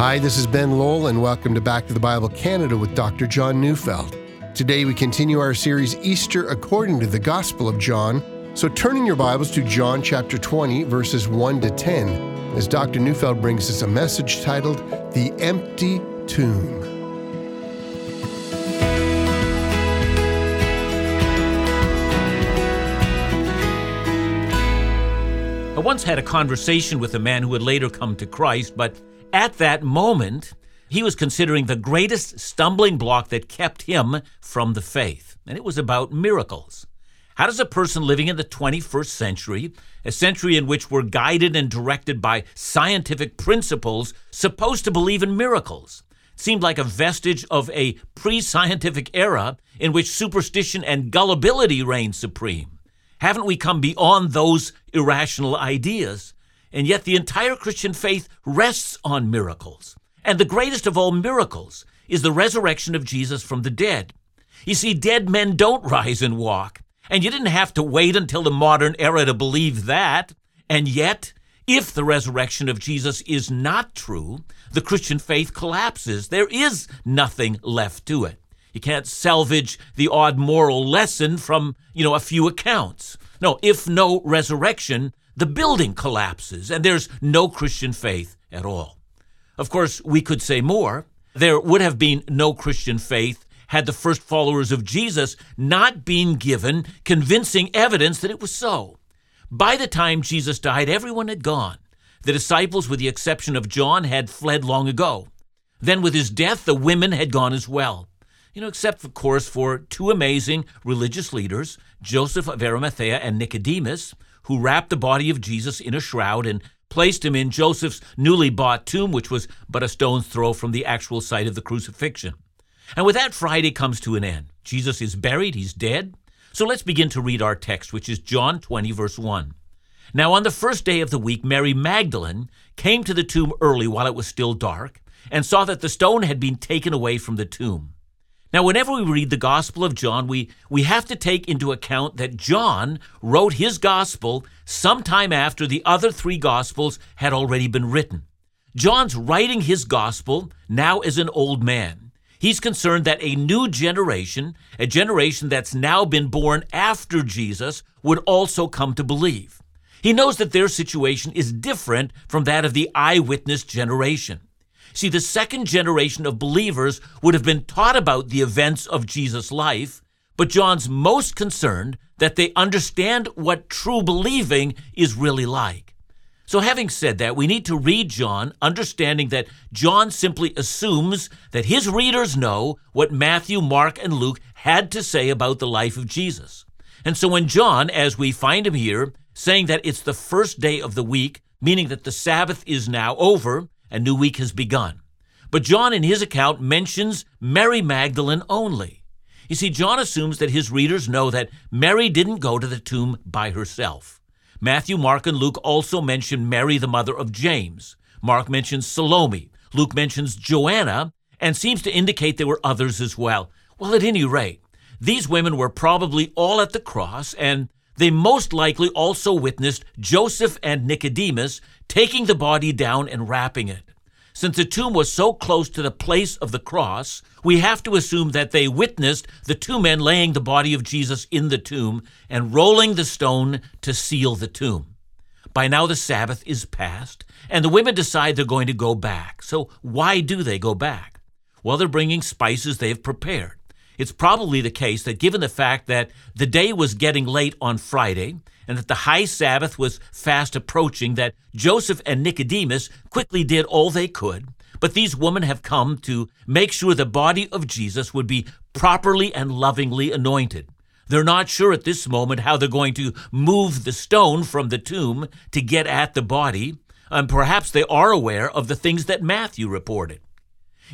Hi, this is Ben Lowell, and welcome to Back to the Bible Canada with Dr. John Neufeld. Today we continue our series Easter according to the Gospel of John. So turn in your Bibles to John chapter 20, verses 1 to 10, as Dr. Neufeld brings us a message titled The Empty Tomb. I once had a conversation with a man who would later come to Christ, but at that moment, he was considering the greatest stumbling block that kept him from the faith, and it was about miracles. How does a person living in the 21st century, a century in which we're guided and directed by scientific principles, supposed to believe in miracles? It seemed like a vestige of a pre scientific era in which superstition and gullibility reigned supreme. Haven't we come beyond those irrational ideas? And yet the entire Christian faith rests on miracles. And the greatest of all miracles is the resurrection of Jesus from the dead. You see, dead men don't rise and walk. And you didn't have to wait until the modern era to believe that. And yet, if the resurrection of Jesus is not true, the Christian faith collapses. There is nothing left to it. You can't salvage the odd moral lesson from, you know, a few accounts. No, if no resurrection, the building collapses and there's no Christian faith at all. Of course, we could say more. There would have been no Christian faith had the first followers of Jesus not been given convincing evidence that it was so. By the time Jesus died, everyone had gone. The disciples, with the exception of John, had fled long ago. Then, with his death, the women had gone as well you know, except, of course, for two amazing religious leaders, Joseph of Arimathea and Nicodemus, who wrapped the body of Jesus in a shroud and placed him in Joseph's newly bought tomb, which was but a stone's throw from the actual site of the crucifixion. And with that, Friday comes to an end. Jesus is buried, he's dead. So let's begin to read our text, which is John 20, verse 1. Now, on the first day of the week, Mary Magdalene came to the tomb early while it was still dark and saw that the stone had been taken away from the tomb. Now, whenever we read the Gospel of John, we, we have to take into account that John wrote his Gospel sometime after the other three Gospels had already been written. John's writing his Gospel now as an old man. He's concerned that a new generation, a generation that's now been born after Jesus, would also come to believe. He knows that their situation is different from that of the eyewitness generation. See, the second generation of believers would have been taught about the events of Jesus' life, but John's most concerned that they understand what true believing is really like. So, having said that, we need to read John, understanding that John simply assumes that his readers know what Matthew, Mark, and Luke had to say about the life of Jesus. And so, when John, as we find him here, saying that it's the first day of the week, meaning that the Sabbath is now over, a new week has begun. But John, in his account, mentions Mary Magdalene only. You see, John assumes that his readers know that Mary didn't go to the tomb by herself. Matthew, Mark, and Luke also mention Mary, the mother of James. Mark mentions Salome. Luke mentions Joanna, and seems to indicate there were others as well. Well, at any rate, these women were probably all at the cross, and they most likely also witnessed Joseph and Nicodemus taking the body down and wrapping it. Since the tomb was so close to the place of the cross, we have to assume that they witnessed the two men laying the body of Jesus in the tomb and rolling the stone to seal the tomb. By now, the Sabbath is past, and the women decide they're going to go back. So, why do they go back? Well, they're bringing spices they've prepared. It's probably the case that given the fact that the day was getting late on Friday and that the high Sabbath was fast approaching, that Joseph and Nicodemus quickly did all they could. But these women have come to make sure the body of Jesus would be properly and lovingly anointed. They're not sure at this moment how they're going to move the stone from the tomb to get at the body, and perhaps they are aware of the things that Matthew reported.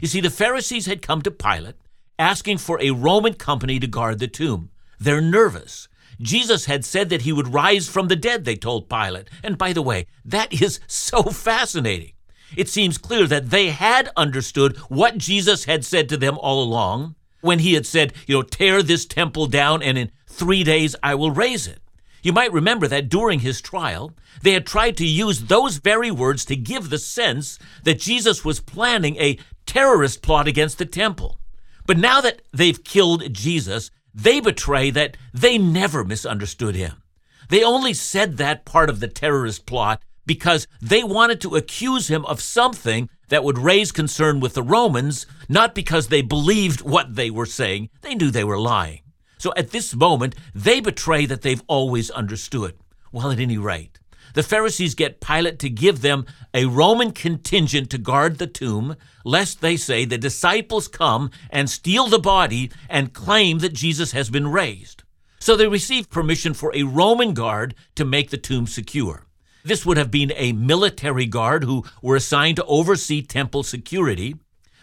You see, the Pharisees had come to Pilate asking for a Roman company to guard the tomb. They're nervous. Jesus had said that he would rise from the dead, they told Pilate. And by the way, that is so fascinating. It seems clear that they had understood what Jesus had said to them all along when he had said, you know, tear this temple down and in three days I will raise it. You might remember that during his trial, they had tried to use those very words to give the sense that Jesus was planning a terrorist plot against the temple. But now that they've killed Jesus, they betray that they never misunderstood him. They only said that part of the terrorist plot because they wanted to accuse him of something that would raise concern with the Romans, not because they believed what they were saying. They knew they were lying. So at this moment, they betray that they've always understood. Well, at any rate, the Pharisees get Pilate to give them a Roman contingent to guard the tomb, lest they say the disciples come and steal the body and claim that Jesus has been raised. So they receive permission for a Roman guard to make the tomb secure. This would have been a military guard who were assigned to oversee temple security.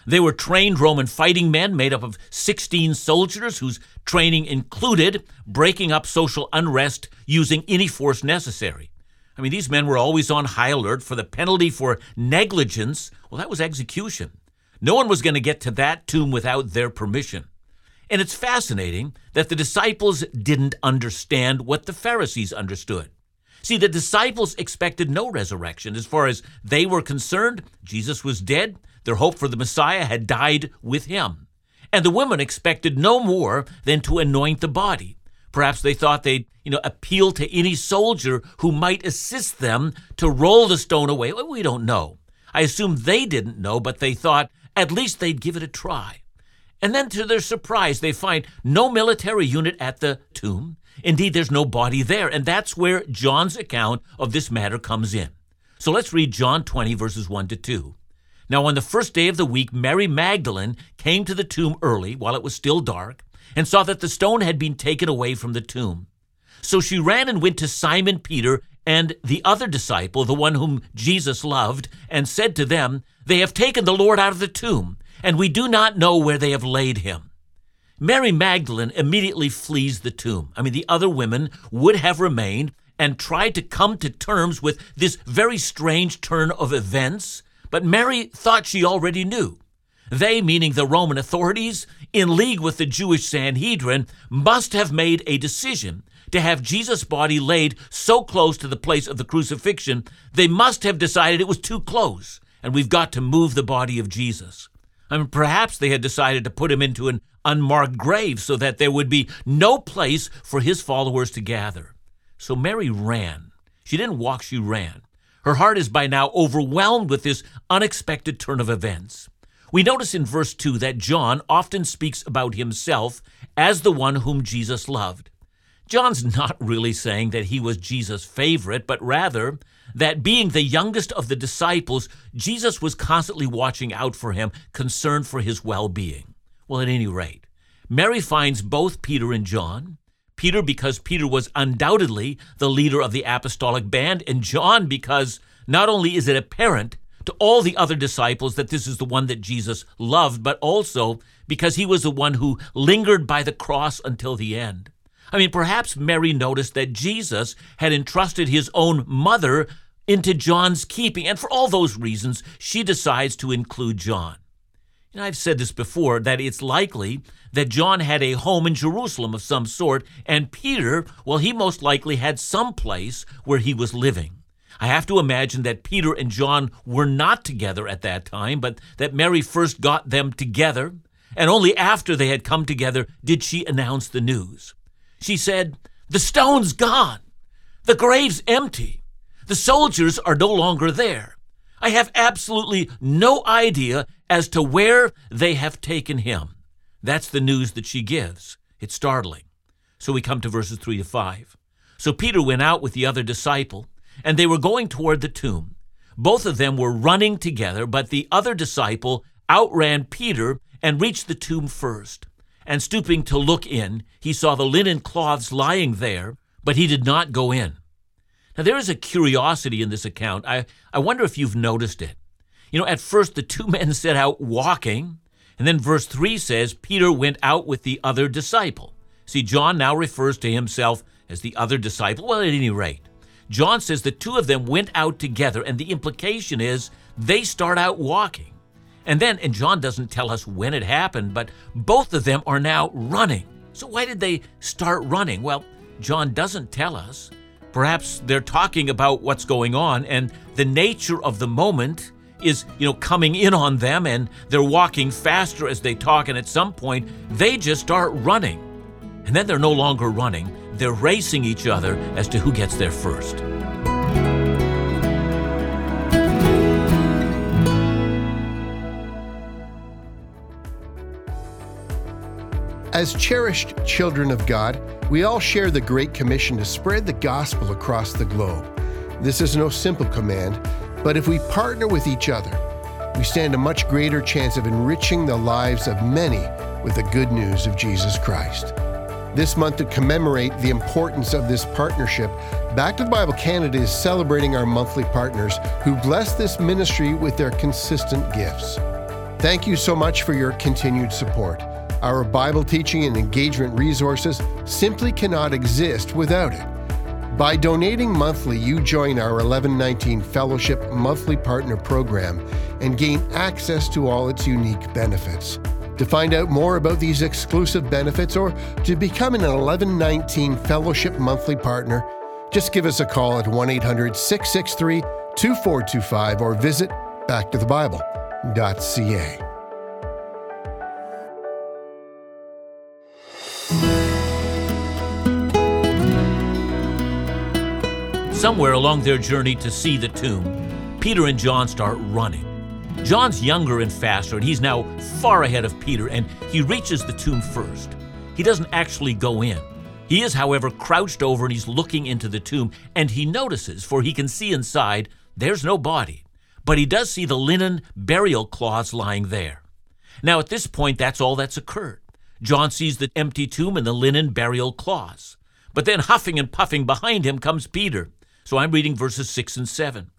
They were trained Roman fighting men made up of 16 soldiers whose training included breaking up social unrest using any force necessary. I mean, these men were always on high alert for the penalty for negligence. Well, that was execution. No one was going to get to that tomb without their permission. And it's fascinating that the disciples didn't understand what the Pharisees understood. See, the disciples expected no resurrection. As far as they were concerned, Jesus was dead. Their hope for the Messiah had died with him. And the women expected no more than to anoint the body. Perhaps they thought they'd, you know, appeal to any soldier who might assist them to roll the stone away. We don't know. I assume they didn't know, but they thought at least they'd give it a try. And then, to their surprise, they find no military unit at the tomb. Indeed, there's no body there, and that's where John's account of this matter comes in. So let's read John 20, verses 1 to 2. Now, on the first day of the week, Mary Magdalene came to the tomb early, while it was still dark, and saw that the stone had been taken away from the tomb. So she ran and went to Simon Peter and the other disciple, the one whom Jesus loved, and said to them, They have taken the Lord out of the tomb, and we do not know where they have laid him. Mary Magdalene immediately flees the tomb. I mean, the other women would have remained and tried to come to terms with this very strange turn of events, but Mary thought she already knew. They, meaning the Roman authorities, in league with the Jewish Sanhedrin, must have made a decision to have Jesus' body laid so close to the place of the crucifixion, they must have decided it was too close, and we've got to move the body of Jesus. I mean, perhaps they had decided to put him into an unmarked grave so that there would be no place for his followers to gather. So Mary ran. She didn't walk, she ran. Her heart is by now overwhelmed with this unexpected turn of events. We notice in verse 2 that John often speaks about himself as the one whom Jesus loved. John's not really saying that he was Jesus' favorite, but rather that being the youngest of the disciples, Jesus was constantly watching out for him, concerned for his well being. Well, at any rate, Mary finds both Peter and John. Peter, because Peter was undoubtedly the leader of the apostolic band, and John, because not only is it apparent to all the other disciples that this is the one that Jesus loved, but also because he was the one who lingered by the cross until the end. I mean, perhaps Mary noticed that Jesus had entrusted his own mother into John's keeping, and for all those reasons, she decides to include John. Know, I've said this before that it's likely that John had a home in Jerusalem of some sort, and Peter, well, he most likely had some place where he was living. I have to imagine that Peter and John were not together at that time, but that Mary first got them together, and only after they had come together did she announce the news. She said, The stone's gone. The grave's empty. The soldiers are no longer there. I have absolutely no idea as to where they have taken him. That's the news that she gives. It's startling. So we come to verses 3 to 5. So Peter went out with the other disciple, and they were going toward the tomb. Both of them were running together, but the other disciple outran Peter and reached the tomb first and stooping to look in, he saw the linen cloths lying there, but he did not go in. Now, there is a curiosity in this account. I, I wonder if you've noticed it. You know, at first the two men set out walking, and then verse 3 says Peter went out with the other disciple. See, John now refers to himself as the other disciple. Well, at any rate, John says the two of them went out together, and the implication is they start out walking. And then, and John doesn't tell us when it happened, but both of them are now running. So why did they start running? Well, John doesn't tell us. Perhaps they're talking about what's going on and the nature of the moment is, you know, coming in on them and they're walking faster as they talk and at some point they just start running. And then they're no longer running, they're racing each other as to who gets there first. As cherished children of God, we all share the Great Commission to spread the gospel across the globe. This is no simple command, but if we partner with each other, we stand a much greater chance of enriching the lives of many with the good news of Jesus Christ. This month, to commemorate the importance of this partnership, Back to the Bible Canada is celebrating our monthly partners who bless this ministry with their consistent gifts. Thank you so much for your continued support. Our Bible teaching and engagement resources simply cannot exist without it. By donating monthly, you join our 1119 Fellowship Monthly Partner Program and gain access to all its unique benefits. To find out more about these exclusive benefits or to become an 1119 Fellowship Monthly Partner, just give us a call at 1 800 663 2425 or visit backtothebible.ca. Somewhere along their journey to see the tomb, Peter and John start running. John's younger and faster, and he's now far ahead of Peter, and he reaches the tomb first. He doesn't actually go in. He is, however, crouched over and he's looking into the tomb, and he notices, for he can see inside, there's no body. But he does see the linen burial cloths lying there. Now, at this point, that's all that's occurred. John sees the empty tomb and the linen burial cloths. But then, huffing and puffing behind him, comes Peter. So I'm reading verses 6 and 7.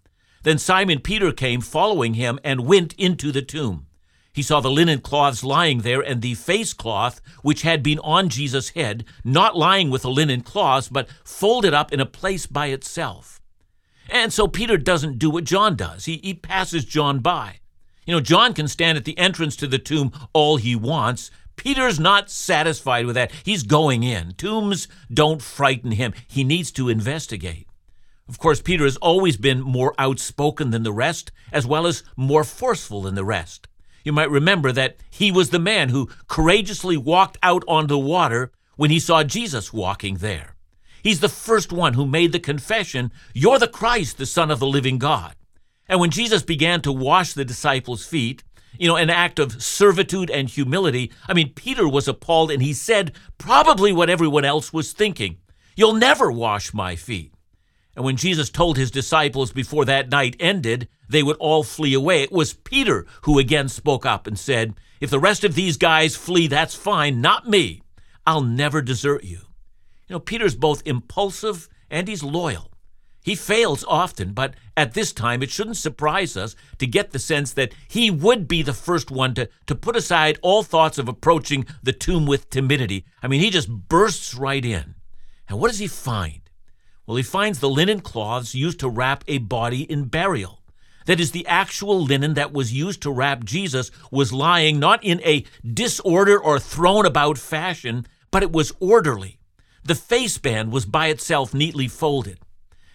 Then Simon Peter came following him and went into the tomb. He saw the linen cloths lying there and the face cloth which had been on Jesus' head, not lying with the linen cloths, but folded up in a place by itself. And so Peter doesn't do what John does. He, he passes John by. You know, John can stand at the entrance to the tomb all he wants. Peter's not satisfied with that. He's going in. Tombs don't frighten him. He needs to investigate. Of course, Peter has always been more outspoken than the rest, as well as more forceful than the rest. You might remember that he was the man who courageously walked out on the water when he saw Jesus walking there. He's the first one who made the confession, You're the Christ, the Son of the living God. And when Jesus began to wash the disciples' feet, you know, an act of servitude and humility, I mean, Peter was appalled and he said probably what everyone else was thinking You'll never wash my feet. And when Jesus told his disciples before that night ended, they would all flee away, it was Peter who again spoke up and said, If the rest of these guys flee, that's fine, not me. I'll never desert you. You know, Peter's both impulsive and he's loyal. He fails often, but at this time it shouldn't surprise us to get the sense that he would be the first one to, to put aside all thoughts of approaching the tomb with timidity. I mean, he just bursts right in. And what does he find? Well, he finds the linen cloths used to wrap a body in burial. That is, the actual linen that was used to wrap Jesus was lying not in a disorder or thrown about fashion, but it was orderly. The faceband was by itself neatly folded.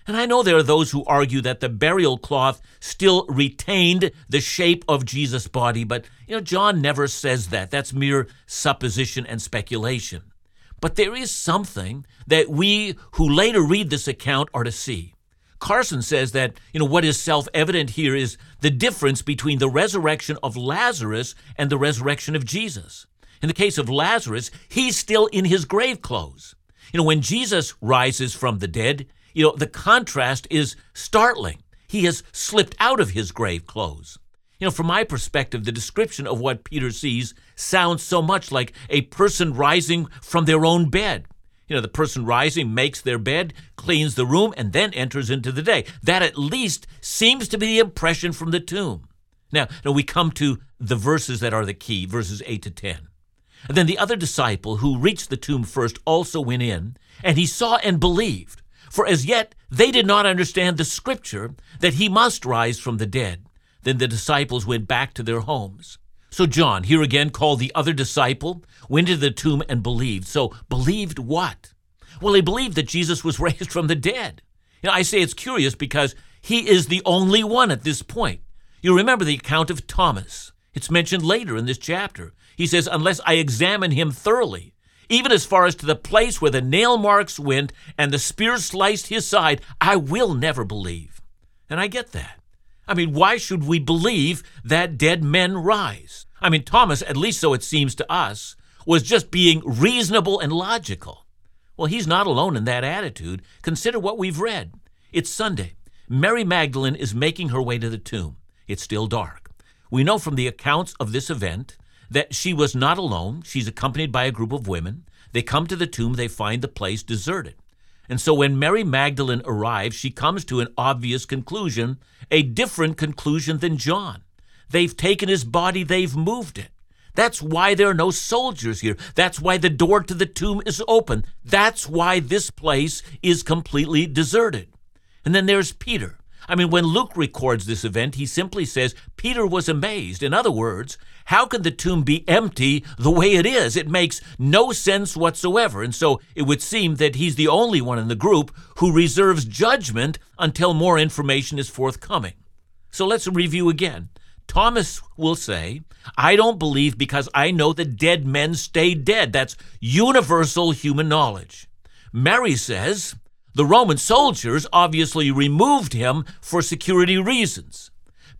And I know there are those who argue that the burial cloth still retained the shape of Jesus' body, but you know John never says that. That's mere supposition and speculation. But there is something that we who later read this account are to see. Carson says that, you know, what is self-evident here is the difference between the resurrection of Lazarus and the resurrection of Jesus. In the case of Lazarus, he's still in his grave clothes. You know, when Jesus rises from the dead, you know, the contrast is startling. He has slipped out of his grave clothes. You know, from my perspective, the description of what Peter sees sounds so much like a person rising from their own bed. You know, the person rising makes their bed, cleans the room, and then enters into the day. That at least seems to be the impression from the tomb. Now, now we come to the verses that are the key, verses 8 to 10. And then the other disciple who reached the tomb first also went in, and he saw and believed. For as yet they did not understand the scripture that he must rise from the dead. Then the disciples went back to their homes. So John, here again called the other disciple, went to the tomb and believed. So believed what? Well, he believed that Jesus was raised from the dead. You know, I say it's curious because he is the only one at this point. You remember the account of Thomas. It's mentioned later in this chapter. He says, Unless I examine him thoroughly, even as far as to the place where the nail marks went and the spear sliced his side, I will never believe. And I get that. I mean, why should we believe that dead men rise? I mean, Thomas, at least so it seems to us, was just being reasonable and logical. Well, he's not alone in that attitude. Consider what we've read. It's Sunday. Mary Magdalene is making her way to the tomb. It's still dark. We know from the accounts of this event that she was not alone. She's accompanied by a group of women. They come to the tomb, they find the place deserted. And so when Mary Magdalene arrives, she comes to an obvious conclusion, a different conclusion than John. They've taken his body, they've moved it. That's why there are no soldiers here. That's why the door to the tomb is open. That's why this place is completely deserted. And then there's Peter. I mean, when Luke records this event, he simply says Peter was amazed. In other words, how can the tomb be empty the way it is? It makes no sense whatsoever. And so it would seem that he's the only one in the group who reserves judgment until more information is forthcoming. So let's review again. Thomas will say, I don't believe because I know that dead men stay dead. That's universal human knowledge. Mary says, the Roman soldiers obviously removed him for security reasons.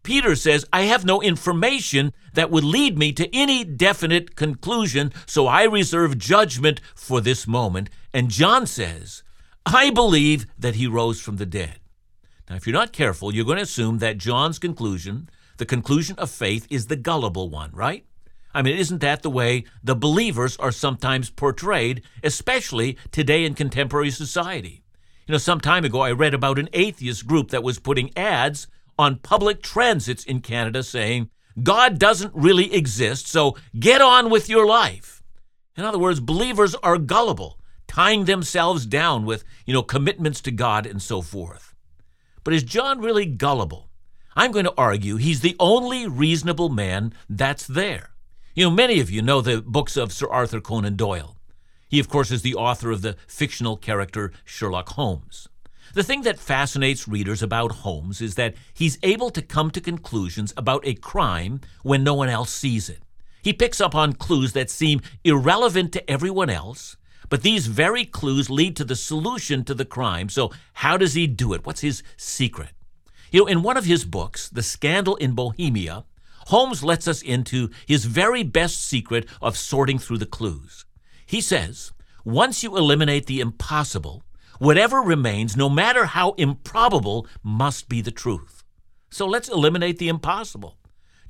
Peter says, I have no information that would lead me to any definite conclusion, so I reserve judgment for this moment. And John says, I believe that he rose from the dead. Now, if you're not careful, you're going to assume that John's conclusion, the conclusion of faith, is the gullible one, right? I mean, isn't that the way the believers are sometimes portrayed, especially today in contemporary society? You know, some time ago, I read about an atheist group that was putting ads on public transits in Canada saying, God doesn't really exist, so get on with your life. In other words, believers are gullible, tying themselves down with, you know, commitments to God and so forth. But is John really gullible? I'm going to argue he's the only reasonable man that's there. You know, many of you know the books of Sir Arthur Conan Doyle. He, of course, is the author of the fictional character Sherlock Holmes. The thing that fascinates readers about Holmes is that he's able to come to conclusions about a crime when no one else sees it. He picks up on clues that seem irrelevant to everyone else, but these very clues lead to the solution to the crime. So, how does he do it? What's his secret? You know, in one of his books, The Scandal in Bohemia, Holmes lets us into his very best secret of sorting through the clues. He says, once you eliminate the impossible, whatever remains, no matter how improbable, must be the truth. So let's eliminate the impossible.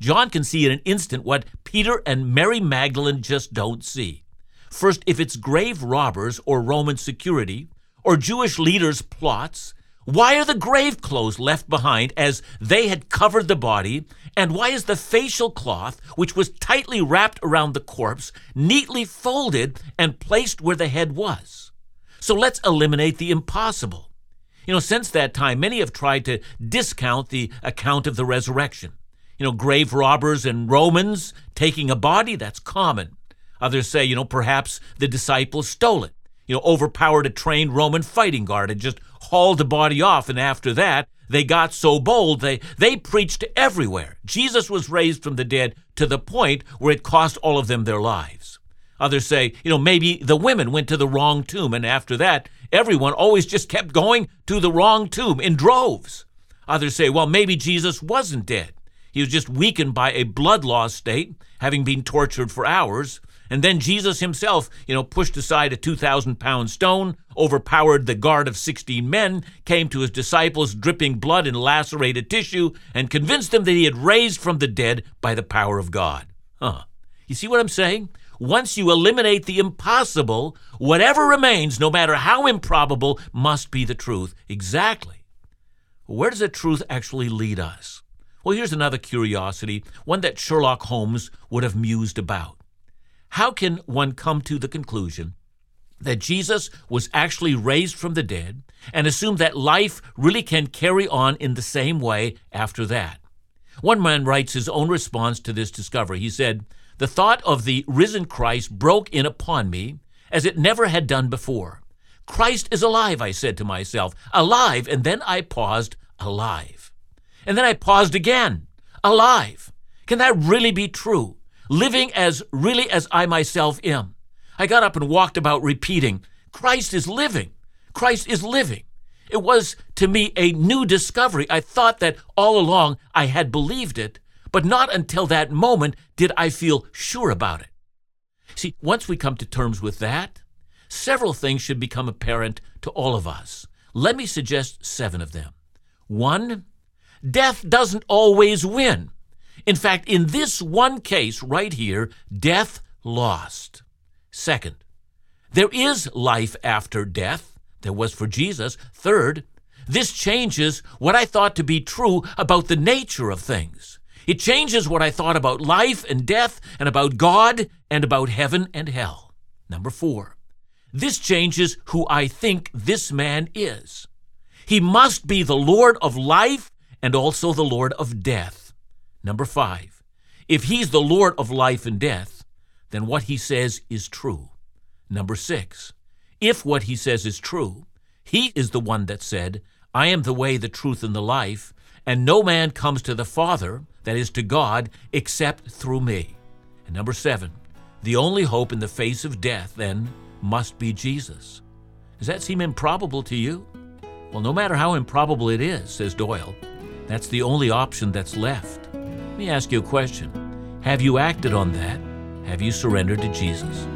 John can see in an instant what Peter and Mary Magdalene just don't see. First, if it's grave robbers or Roman security or Jewish leaders' plots, why are the grave clothes left behind as they had covered the body? And why is the facial cloth, which was tightly wrapped around the corpse, neatly folded and placed where the head was? So let's eliminate the impossible. You know, since that time, many have tried to discount the account of the resurrection. You know, grave robbers and Romans taking a body, that's common. Others say, you know, perhaps the disciples stole it you know, overpowered a trained Roman fighting guard and just hauled the body off. And after that, they got so bold, they, they preached everywhere. Jesus was raised from the dead to the point where it cost all of them their lives. Others say, you know, maybe the women went to the wrong tomb, and after that, everyone always just kept going to the wrong tomb in droves. Others say, well, maybe Jesus wasn't dead. He was just weakened by a blood loss state, having been tortured for hours. And then Jesus himself, you know, pushed aside a 2,000 pound stone, overpowered the guard of 16 men, came to his disciples dripping blood and lacerated tissue, and convinced them that he had raised from the dead by the power of God. Huh. You see what I'm saying? Once you eliminate the impossible, whatever remains, no matter how improbable, must be the truth. Exactly. Where does the truth actually lead us? Well, here's another curiosity, one that Sherlock Holmes would have mused about. How can one come to the conclusion that Jesus was actually raised from the dead and assume that life really can carry on in the same way after that? One man writes his own response to this discovery. He said, The thought of the risen Christ broke in upon me as it never had done before. Christ is alive, I said to myself. Alive. And then I paused, alive. And then I paused again, alive. Can that really be true? Living as really as I myself am. I got up and walked about repeating, Christ is living. Christ is living. It was to me a new discovery. I thought that all along I had believed it, but not until that moment did I feel sure about it. See, once we come to terms with that, several things should become apparent to all of us. Let me suggest seven of them. One, death doesn't always win. In fact, in this one case right here, death lost. Second, there is life after death. There was for Jesus. Third, this changes what I thought to be true about the nature of things. It changes what I thought about life and death and about God and about heaven and hell. Number four, this changes who I think this man is. He must be the Lord of life and also the Lord of death. Number five, if he's the Lord of life and death, then what he says is true. Number six, if what he says is true, he is the one that said, I am the way, the truth, and the life, and no man comes to the Father, that is to God, except through me. And number seven, the only hope in the face of death, then, must be Jesus. Does that seem improbable to you? Well, no matter how improbable it is, says Doyle, that's the only option that's left. Let me ask you a question Have you acted on that? Have you surrendered to Jesus?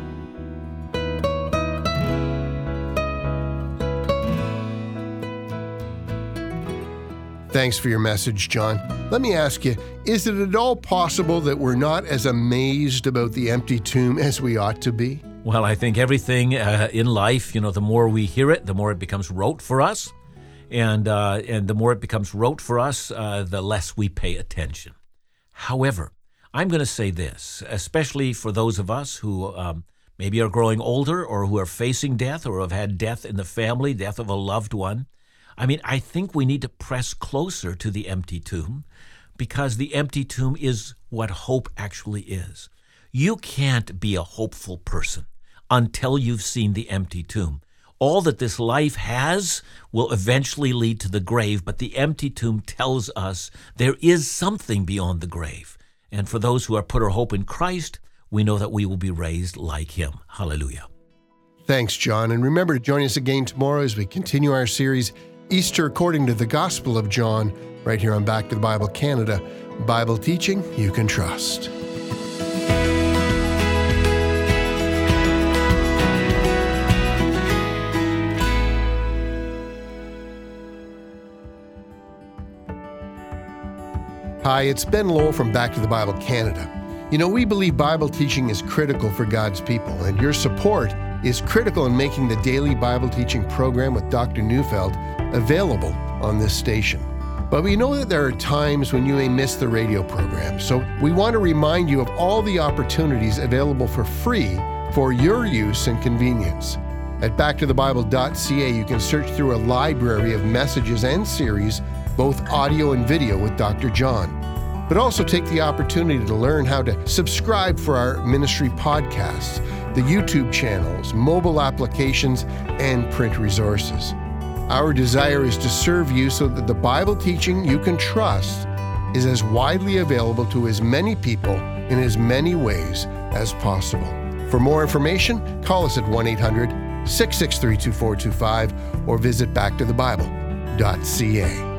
Thanks for your message, John. Let me ask you is it at all possible that we're not as amazed about the empty tomb as we ought to be? Well, I think everything uh, in life, you know, the more we hear it, the more it becomes rote for us. And, uh, and the more it becomes rote for us, uh, the less we pay attention. However, I'm going to say this, especially for those of us who um, maybe are growing older or who are facing death or have had death in the family, death of a loved one. I mean, I think we need to press closer to the empty tomb because the empty tomb is what hope actually is. You can't be a hopeful person until you've seen the empty tomb. All that this life has will eventually lead to the grave, but the empty tomb tells us there is something beyond the grave. And for those who are put our hope in Christ, we know that we will be raised like him. Hallelujah. Thanks, John. And remember to join us again tomorrow as we continue our series Easter according to the Gospel of John, right here on Back to the Bible Canada. Bible teaching you can trust. Hi, it's Ben Lowell from Back to the Bible Canada. You know, we believe Bible teaching is critical for God's people, and your support is critical in making the daily Bible teaching program with Dr. Neufeld available on this station. But we know that there are times when you may miss the radio program, so we want to remind you of all the opportunities available for free for your use and convenience. At backtothebible.ca, you can search through a library of messages and series, both audio and video, with Dr. John. But also take the opportunity to learn how to subscribe for our ministry podcasts, the YouTube channels, mobile applications, and print resources. Our desire is to serve you so that the Bible teaching you can trust is as widely available to as many people in as many ways as possible. For more information, call us at 1 800 663 2425 or visit backtothebible.ca.